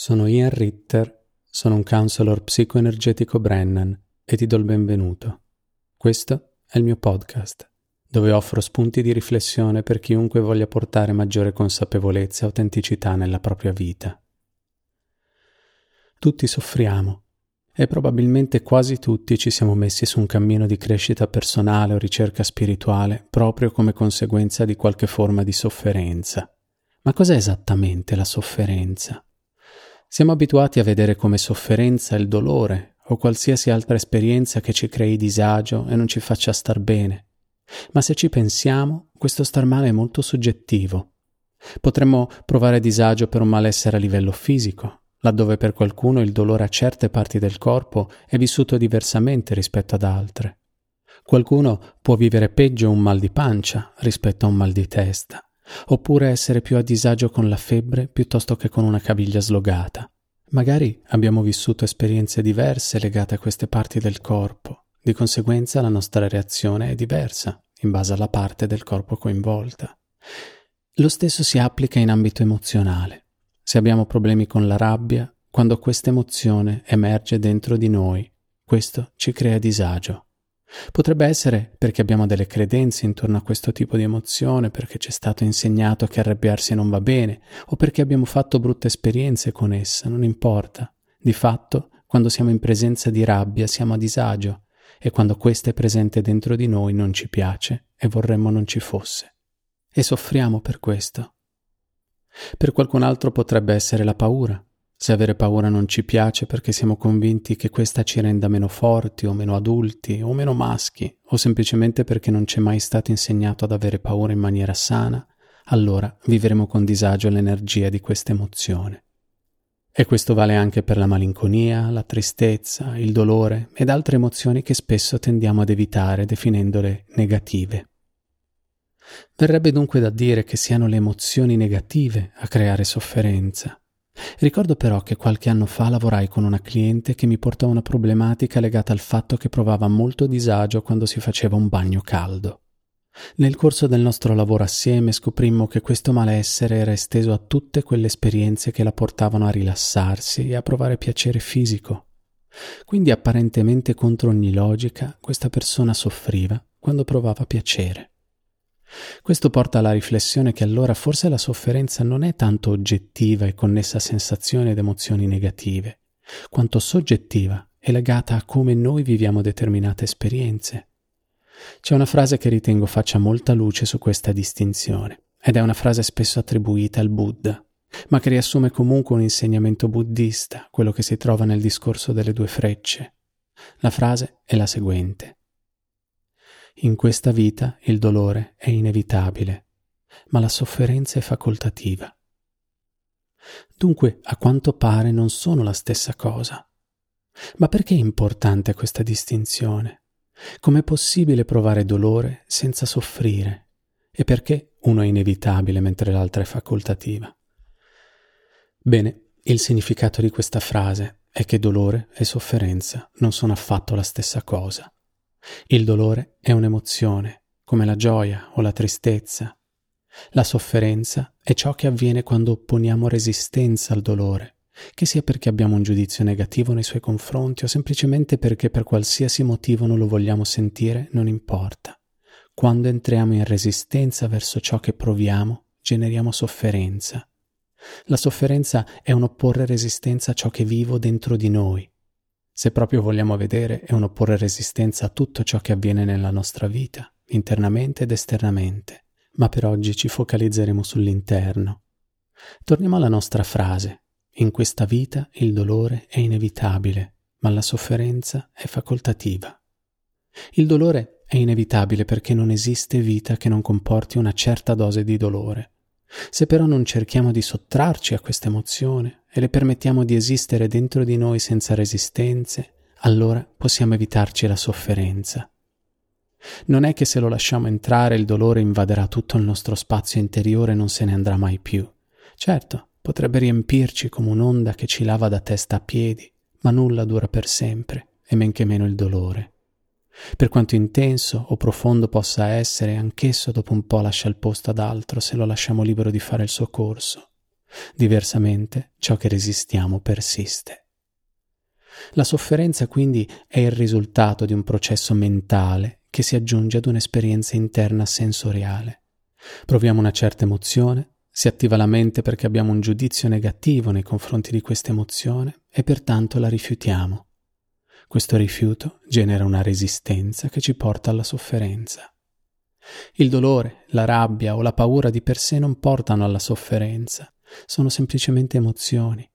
Sono Ian Ritter, sono un counselor psicoenergetico Brennan e ti do il benvenuto. Questo è il mio podcast, dove offro spunti di riflessione per chiunque voglia portare maggiore consapevolezza e autenticità nella propria vita. Tutti soffriamo e probabilmente quasi tutti ci siamo messi su un cammino di crescita personale o ricerca spirituale proprio come conseguenza di qualche forma di sofferenza. Ma cos'è esattamente la sofferenza? Siamo abituati a vedere come sofferenza il dolore o qualsiasi altra esperienza che ci crei disagio e non ci faccia star bene. Ma se ci pensiamo, questo star male è molto soggettivo. Potremmo provare disagio per un malessere a livello fisico, laddove per qualcuno il dolore a certe parti del corpo è vissuto diversamente rispetto ad altre. Qualcuno può vivere peggio un mal di pancia rispetto a un mal di testa oppure essere più a disagio con la febbre piuttosto che con una caviglia slogata. Magari abbiamo vissuto esperienze diverse legate a queste parti del corpo, di conseguenza la nostra reazione è diversa in base alla parte del corpo coinvolta. Lo stesso si applica in ambito emozionale. Se abbiamo problemi con la rabbia, quando questa emozione emerge dentro di noi, questo ci crea disagio. Potrebbe essere perché abbiamo delle credenze intorno a questo tipo di emozione, perché ci è stato insegnato che arrabbiarsi non va bene, o perché abbiamo fatto brutte esperienze con essa, non importa. Di fatto, quando siamo in presenza di rabbia siamo a disagio, e quando questa è presente dentro di noi non ci piace e vorremmo non ci fosse. E soffriamo per questo. Per qualcun altro potrebbe essere la paura, se avere paura non ci piace perché siamo convinti che questa ci renda meno forti o meno adulti o meno maschi o semplicemente perché non ci è mai stato insegnato ad avere paura in maniera sana, allora vivremo con disagio l'energia di questa emozione. E questo vale anche per la malinconia, la tristezza, il dolore ed altre emozioni che spesso tendiamo ad evitare definendole negative. Verrebbe dunque da dire che siano le emozioni negative a creare sofferenza Ricordo però che qualche anno fa lavorai con una cliente che mi portò una problematica legata al fatto che provava molto disagio quando si faceva un bagno caldo. Nel corso del nostro lavoro assieme scoprimmo che questo malessere era esteso a tutte quelle esperienze che la portavano a rilassarsi e a provare piacere fisico. Quindi apparentemente contro ogni logica questa persona soffriva quando provava piacere. Questo porta alla riflessione che allora forse la sofferenza non è tanto oggettiva e connessa a sensazioni ed emozioni negative, quanto soggettiva e legata a come noi viviamo determinate esperienze. C'è una frase che ritengo faccia molta luce su questa distinzione, ed è una frase spesso attribuita al Buddha, ma che riassume comunque un insegnamento buddista, quello che si trova nel discorso delle due frecce. La frase è la seguente. In questa vita il dolore è inevitabile, ma la sofferenza è facoltativa. Dunque, a quanto pare, non sono la stessa cosa. Ma perché è importante questa distinzione? Com'è possibile provare dolore senza soffrire? E perché uno è inevitabile mentre l'altra è facoltativa? Bene, il significato di questa frase è che dolore e sofferenza non sono affatto la stessa cosa. Il dolore è un'emozione, come la gioia o la tristezza. La sofferenza è ciò che avviene quando opponiamo resistenza al dolore, che sia perché abbiamo un giudizio negativo nei suoi confronti o semplicemente perché per qualsiasi motivo non lo vogliamo sentire, non importa. Quando entriamo in resistenza verso ciò che proviamo, generiamo sofferenza. La sofferenza è un opporre resistenza a ciò che vivo dentro di noi, se proprio vogliamo vedere, è un opporre resistenza a tutto ciò che avviene nella nostra vita, internamente ed esternamente. Ma per oggi ci focalizzeremo sull'interno. Torniamo alla nostra frase. In questa vita il dolore è inevitabile, ma la sofferenza è facoltativa. Il dolore è inevitabile perché non esiste vita che non comporti una certa dose di dolore. Se però non cerchiamo di sottrarci a questa emozione e le permettiamo di esistere dentro di noi senza resistenze, allora possiamo evitarci la sofferenza. Non è che se lo lasciamo entrare il dolore invaderà tutto il nostro spazio interiore e non se ne andrà mai più. Certo, potrebbe riempirci come un'onda che ci lava da testa a piedi, ma nulla dura per sempre, e men che meno il dolore. Per quanto intenso o profondo possa essere, anch'esso dopo un po' lascia il posto ad altro se lo lasciamo libero di fare il suo corso. Diversamente, ciò che resistiamo persiste. La sofferenza quindi è il risultato di un processo mentale che si aggiunge ad un'esperienza interna sensoriale. Proviamo una certa emozione, si attiva la mente perché abbiamo un giudizio negativo nei confronti di questa emozione e pertanto la rifiutiamo. Questo rifiuto genera una resistenza che ci porta alla sofferenza. Il dolore, la rabbia o la paura di per sé non portano alla sofferenza, sono semplicemente emozioni.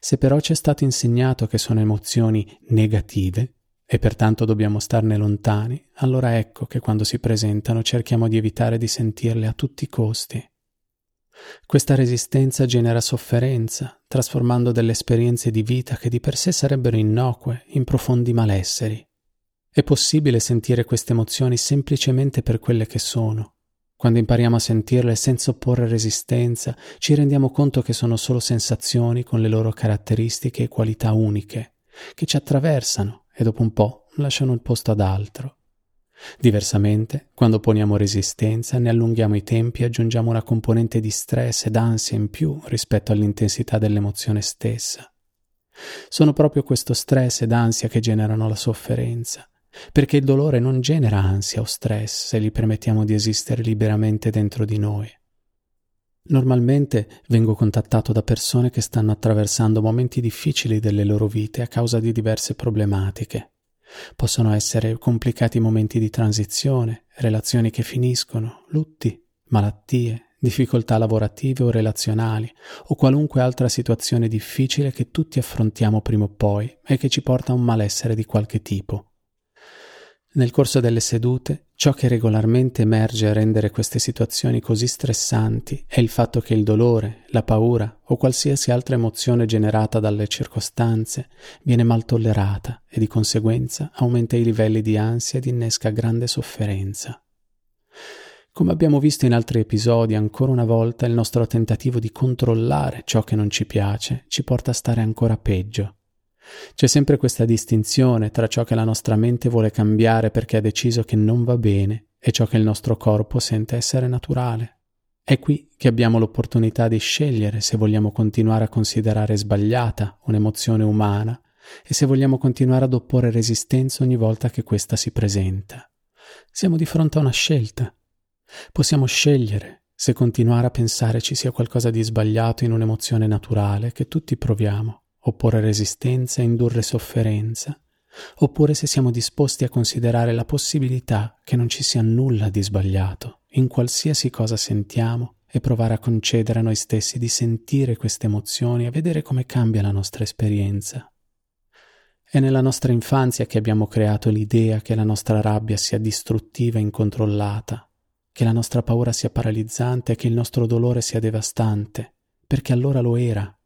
Se però ci è stato insegnato che sono emozioni negative e pertanto dobbiamo starne lontani, allora ecco che quando si presentano cerchiamo di evitare di sentirle a tutti i costi. Questa resistenza genera sofferenza, trasformando delle esperienze di vita che di per sé sarebbero innocue in profondi malesseri. È possibile sentire queste emozioni semplicemente per quelle che sono. Quando impariamo a sentirle senza opporre resistenza, ci rendiamo conto che sono solo sensazioni con le loro caratteristiche e qualità uniche, che ci attraversano e dopo un po' lasciano il posto ad altro. Diversamente, quando poniamo resistenza, ne allunghiamo i tempi e aggiungiamo una componente di stress ed ansia in più rispetto all'intensità dell'emozione stessa. Sono proprio questo stress ed ansia che generano la sofferenza, perché il dolore non genera ansia o stress se gli permettiamo di esistere liberamente dentro di noi. Normalmente vengo contattato da persone che stanno attraversando momenti difficili delle loro vite a causa di diverse problematiche. Possono essere complicati momenti di transizione, relazioni che finiscono, lutti, malattie, difficoltà lavorative o relazionali, o qualunque altra situazione difficile che tutti affrontiamo prima o poi e che ci porta a un malessere di qualche tipo. Nel corso delle sedute, ciò che regolarmente emerge a rendere queste situazioni così stressanti è il fatto che il dolore, la paura o qualsiasi altra emozione generata dalle circostanze viene mal tollerata e di conseguenza aumenta i livelli di ansia ed innesca grande sofferenza. Come abbiamo visto in altri episodi, ancora una volta il nostro tentativo di controllare ciò che non ci piace ci porta a stare ancora peggio c'è sempre questa distinzione tra ciò che la nostra mente vuole cambiare perché ha deciso che non va bene e ciò che il nostro corpo sente essere naturale. È qui che abbiamo l'opportunità di scegliere se vogliamo continuare a considerare sbagliata un'emozione umana e se vogliamo continuare ad opporre resistenza ogni volta che questa si presenta. Siamo di fronte a una scelta. Possiamo scegliere se continuare a pensare ci sia qualcosa di sbagliato in un'emozione naturale che tutti proviamo opporre resistenza e indurre sofferenza, oppure se siamo disposti a considerare la possibilità che non ci sia nulla di sbagliato in qualsiasi cosa sentiamo e provare a concedere a noi stessi di sentire queste emozioni e vedere come cambia la nostra esperienza. È nella nostra infanzia che abbiamo creato l'idea che la nostra rabbia sia distruttiva e incontrollata, che la nostra paura sia paralizzante e che il nostro dolore sia devastante, perché allora lo era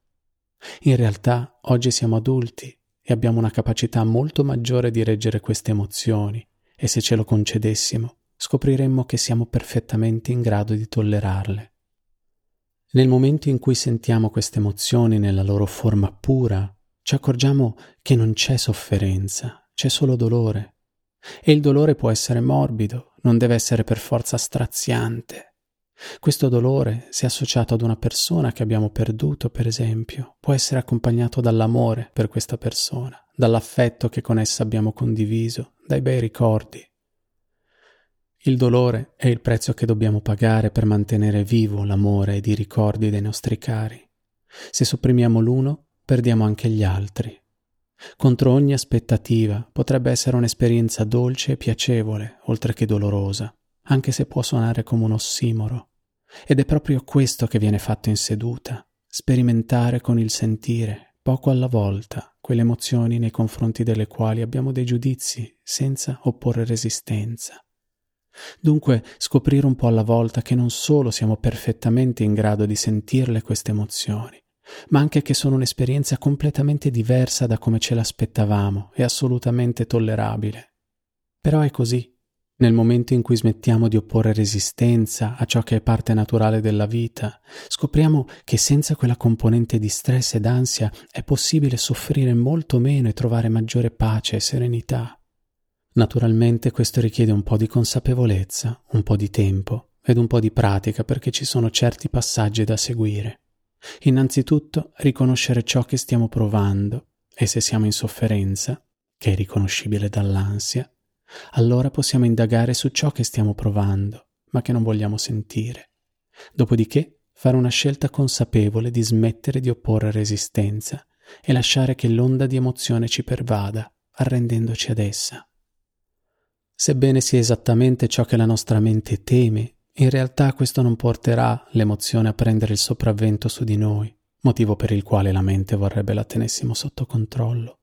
in realtà oggi siamo adulti e abbiamo una capacità molto maggiore di reggere queste emozioni e se ce lo concedessimo scopriremmo che siamo perfettamente in grado di tollerarle. Nel momento in cui sentiamo queste emozioni nella loro forma pura, ci accorgiamo che non c'è sofferenza, c'è solo dolore. E il dolore può essere morbido, non deve essere per forza straziante. Questo dolore, se associato ad una persona che abbiamo perduto, per esempio, può essere accompagnato dall'amore per questa persona, dall'affetto che con essa abbiamo condiviso, dai bei ricordi. Il dolore è il prezzo che dobbiamo pagare per mantenere vivo l'amore ed i ricordi dei nostri cari. Se sopprimiamo l'uno, perdiamo anche gli altri. Contro ogni aspettativa potrebbe essere un'esperienza dolce e piacevole, oltre che dolorosa, anche se può suonare come un ossimoro. Ed è proprio questo che viene fatto in seduta, sperimentare con il sentire, poco alla volta, quelle emozioni nei confronti delle quali abbiamo dei giudizi senza opporre resistenza. Dunque scoprire un po' alla volta che non solo siamo perfettamente in grado di sentirle queste emozioni, ma anche che sono un'esperienza completamente diversa da come ce l'aspettavamo e assolutamente tollerabile. Però è così, nel momento in cui smettiamo di opporre resistenza a ciò che è parte naturale della vita, scopriamo che senza quella componente di stress ed ansia è possibile soffrire molto meno e trovare maggiore pace e serenità. Naturalmente questo richiede un po' di consapevolezza, un po' di tempo ed un po' di pratica perché ci sono certi passaggi da seguire. Innanzitutto riconoscere ciò che stiamo provando e se siamo in sofferenza, che è riconoscibile dall'ansia, allora possiamo indagare su ciò che stiamo provando, ma che non vogliamo sentire. Dopodiché fare una scelta consapevole di smettere di opporre resistenza e lasciare che l'onda di emozione ci pervada, arrendendoci ad essa. Sebbene sia esattamente ciò che la nostra mente teme, in realtà questo non porterà l'emozione a prendere il sopravvento su di noi, motivo per il quale la mente vorrebbe la tenessimo sotto controllo.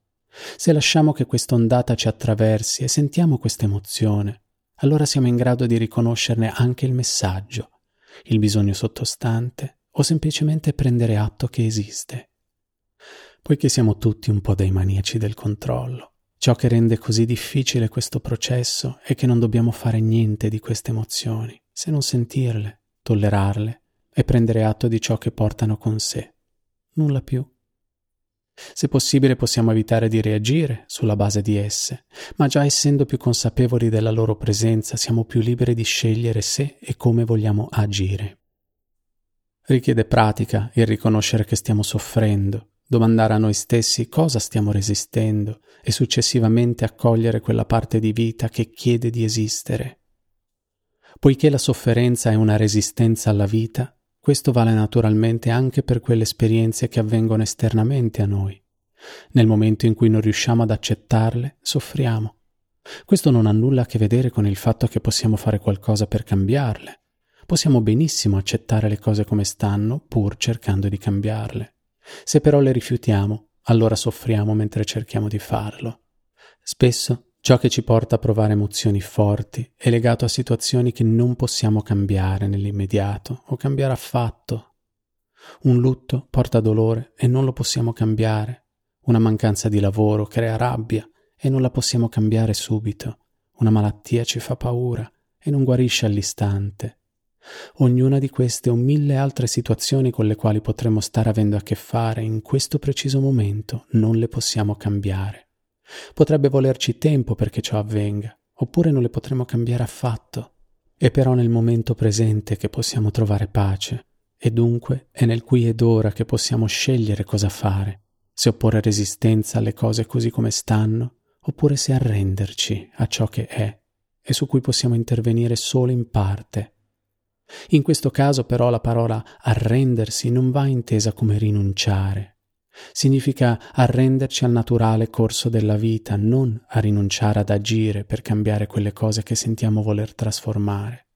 Se lasciamo che questa ondata ci attraversi e sentiamo questa emozione, allora siamo in grado di riconoscerne anche il messaggio, il bisogno sottostante o semplicemente prendere atto che esiste. Poiché siamo tutti un po' dei maniaci del controllo, ciò che rende così difficile questo processo è che non dobbiamo fare niente di queste emozioni, se non sentirle, tollerarle e prendere atto di ciò che portano con sé. Nulla più. Se possibile possiamo evitare di reagire sulla base di esse, ma già essendo più consapevoli della loro presenza siamo più liberi di scegliere se e come vogliamo agire. Richiede pratica il riconoscere che stiamo soffrendo, domandare a noi stessi cosa stiamo resistendo e successivamente accogliere quella parte di vita che chiede di esistere. Poiché la sofferenza è una resistenza alla vita, questo vale naturalmente anche per quelle esperienze che avvengono esternamente a noi. Nel momento in cui non riusciamo ad accettarle, soffriamo. Questo non ha nulla a che vedere con il fatto che possiamo fare qualcosa per cambiarle. Possiamo benissimo accettare le cose come stanno, pur cercando di cambiarle. Se però le rifiutiamo, allora soffriamo mentre cerchiamo di farlo. Spesso Ciò che ci porta a provare emozioni forti è legato a situazioni che non possiamo cambiare nell'immediato o cambiare affatto. Un lutto porta dolore e non lo possiamo cambiare. Una mancanza di lavoro crea rabbia e non la possiamo cambiare subito. Una malattia ci fa paura e non guarisce all'istante. Ognuna di queste o mille altre situazioni con le quali potremmo stare avendo a che fare in questo preciso momento non le possiamo cambiare. Potrebbe volerci tempo perché ciò avvenga, oppure non le potremo cambiare affatto. È però nel momento presente che possiamo trovare pace, e dunque è nel qui ed ora che possiamo scegliere cosa fare, se opporre resistenza alle cose così come stanno, oppure se arrenderci a ciò che è e su cui possiamo intervenire solo in parte. In questo caso però la parola arrendersi non va intesa come rinunciare, Significa arrenderci al naturale corso della vita, non a rinunciare ad agire per cambiare quelle cose che sentiamo voler trasformare.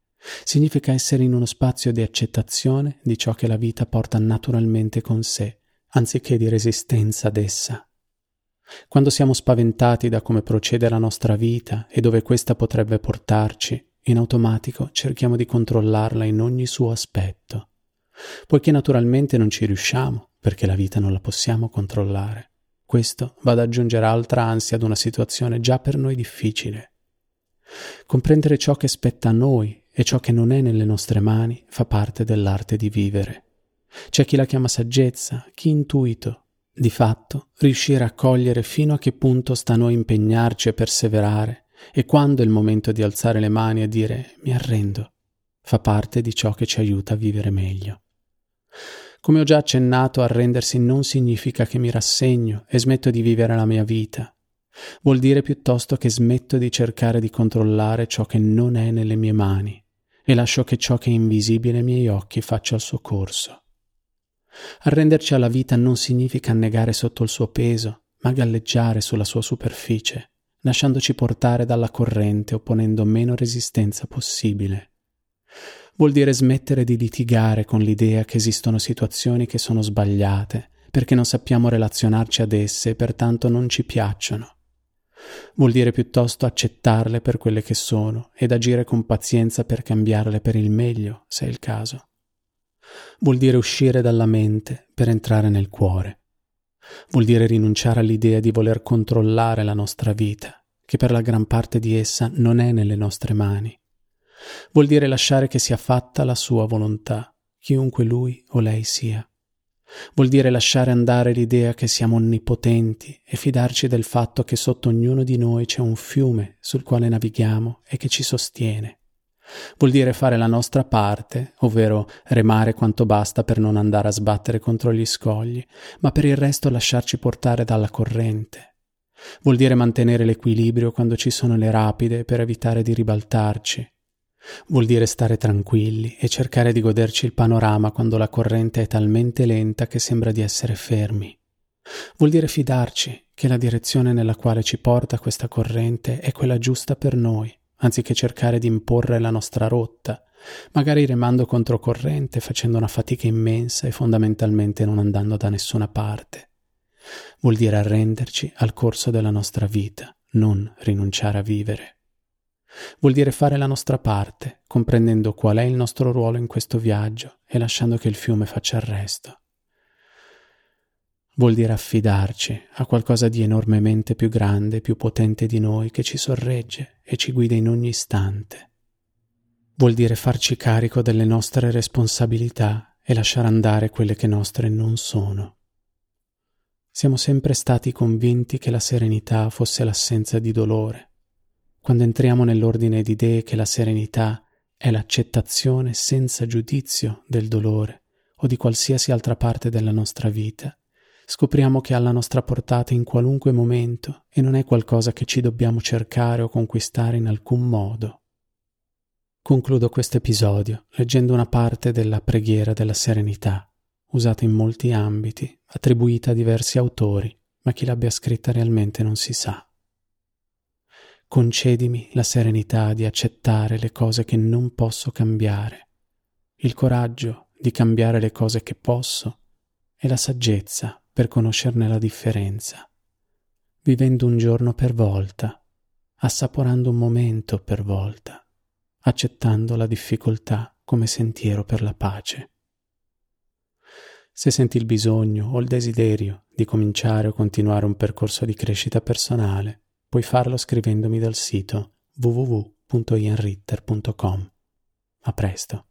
Significa essere in uno spazio di accettazione di ciò che la vita porta naturalmente con sé, anziché di resistenza ad essa. Quando siamo spaventati da come procede la nostra vita e dove questa potrebbe portarci, in automatico cerchiamo di controllarla in ogni suo aspetto. Poiché naturalmente non ci riusciamo, perché la vita non la possiamo controllare. Questo va ad aggiungere altra ansia ad una situazione già per noi difficile. Comprendere ciò che spetta a noi e ciò che non è nelle nostre mani fa parte dell'arte di vivere. C'è chi la chiama saggezza, chi intuito. Di fatto, riuscire a cogliere fino a che punto sta a noi impegnarci e perseverare, e quando è il momento di alzare le mani e dire mi arrendo, fa parte di ciò che ci aiuta a vivere meglio. Come ho già accennato, arrendersi non significa che mi rassegno e smetto di vivere la mia vita. Vuol dire piuttosto che smetto di cercare di controllare ciò che non è nelle mie mani e lascio che ciò che è invisibile ai miei occhi faccia il suo corso. Arrenderci alla vita non significa annegare sotto il suo peso, ma galleggiare sulla sua superficie, lasciandoci portare dalla corrente opponendo meno resistenza possibile vuol dire smettere di litigare con l'idea che esistono situazioni che sono sbagliate, perché non sappiamo relazionarci ad esse e pertanto non ci piacciono. Vuol dire piuttosto accettarle per quelle che sono ed agire con pazienza per cambiarle per il meglio, se è il caso. Vuol dire uscire dalla mente per entrare nel cuore. Vuol dire rinunciare all'idea di voler controllare la nostra vita, che per la gran parte di essa non è nelle nostre mani, Vuol dire lasciare che sia fatta la sua volontà, chiunque lui o lei sia. Vuol dire lasciare andare l'idea che siamo onnipotenti e fidarci del fatto che sotto ognuno di noi c'è un fiume sul quale navighiamo e che ci sostiene. Vuol dire fare la nostra parte, ovvero remare quanto basta per non andare a sbattere contro gli scogli, ma per il resto lasciarci portare dalla corrente. Vuol dire mantenere l'equilibrio quando ci sono le rapide per evitare di ribaltarci. Vuol dire stare tranquilli e cercare di goderci il panorama quando la corrente è talmente lenta che sembra di essere fermi. Vuol dire fidarci che la direzione nella quale ci porta questa corrente è quella giusta per noi anziché cercare di imporre la nostra rotta, magari remando controcorrente, facendo una fatica immensa e fondamentalmente non andando da nessuna parte. Vuol dire arrenderci al corso della nostra vita, non rinunciare a vivere. Vuol dire fare la nostra parte, comprendendo qual è il nostro ruolo in questo viaggio e lasciando che il fiume faccia il resto. Vuol dire affidarci a qualcosa di enormemente più grande più potente di noi che ci sorregge e ci guida in ogni istante. Vuol dire farci carico delle nostre responsabilità e lasciare andare quelle che nostre non sono. Siamo sempre stati convinti che la serenità fosse l'assenza di dolore. Quando entriamo nell'ordine di idee che la serenità è l'accettazione senza giudizio del dolore o di qualsiasi altra parte della nostra vita, scopriamo che è alla nostra portata in qualunque momento e non è qualcosa che ci dobbiamo cercare o conquistare in alcun modo. Concludo questo episodio leggendo una parte della preghiera della serenità, usata in molti ambiti, attribuita a diversi autori, ma chi l'abbia scritta realmente non si sa. Concedimi la serenità di accettare le cose che non posso cambiare, il coraggio di cambiare le cose che posso e la saggezza per conoscerne la differenza, vivendo un giorno per volta, assaporando un momento per volta, accettando la difficoltà come sentiero per la pace. Se senti il bisogno o il desiderio di cominciare o continuare un percorso di crescita personale, puoi farlo scrivendomi dal sito www.ianritter.com. A presto.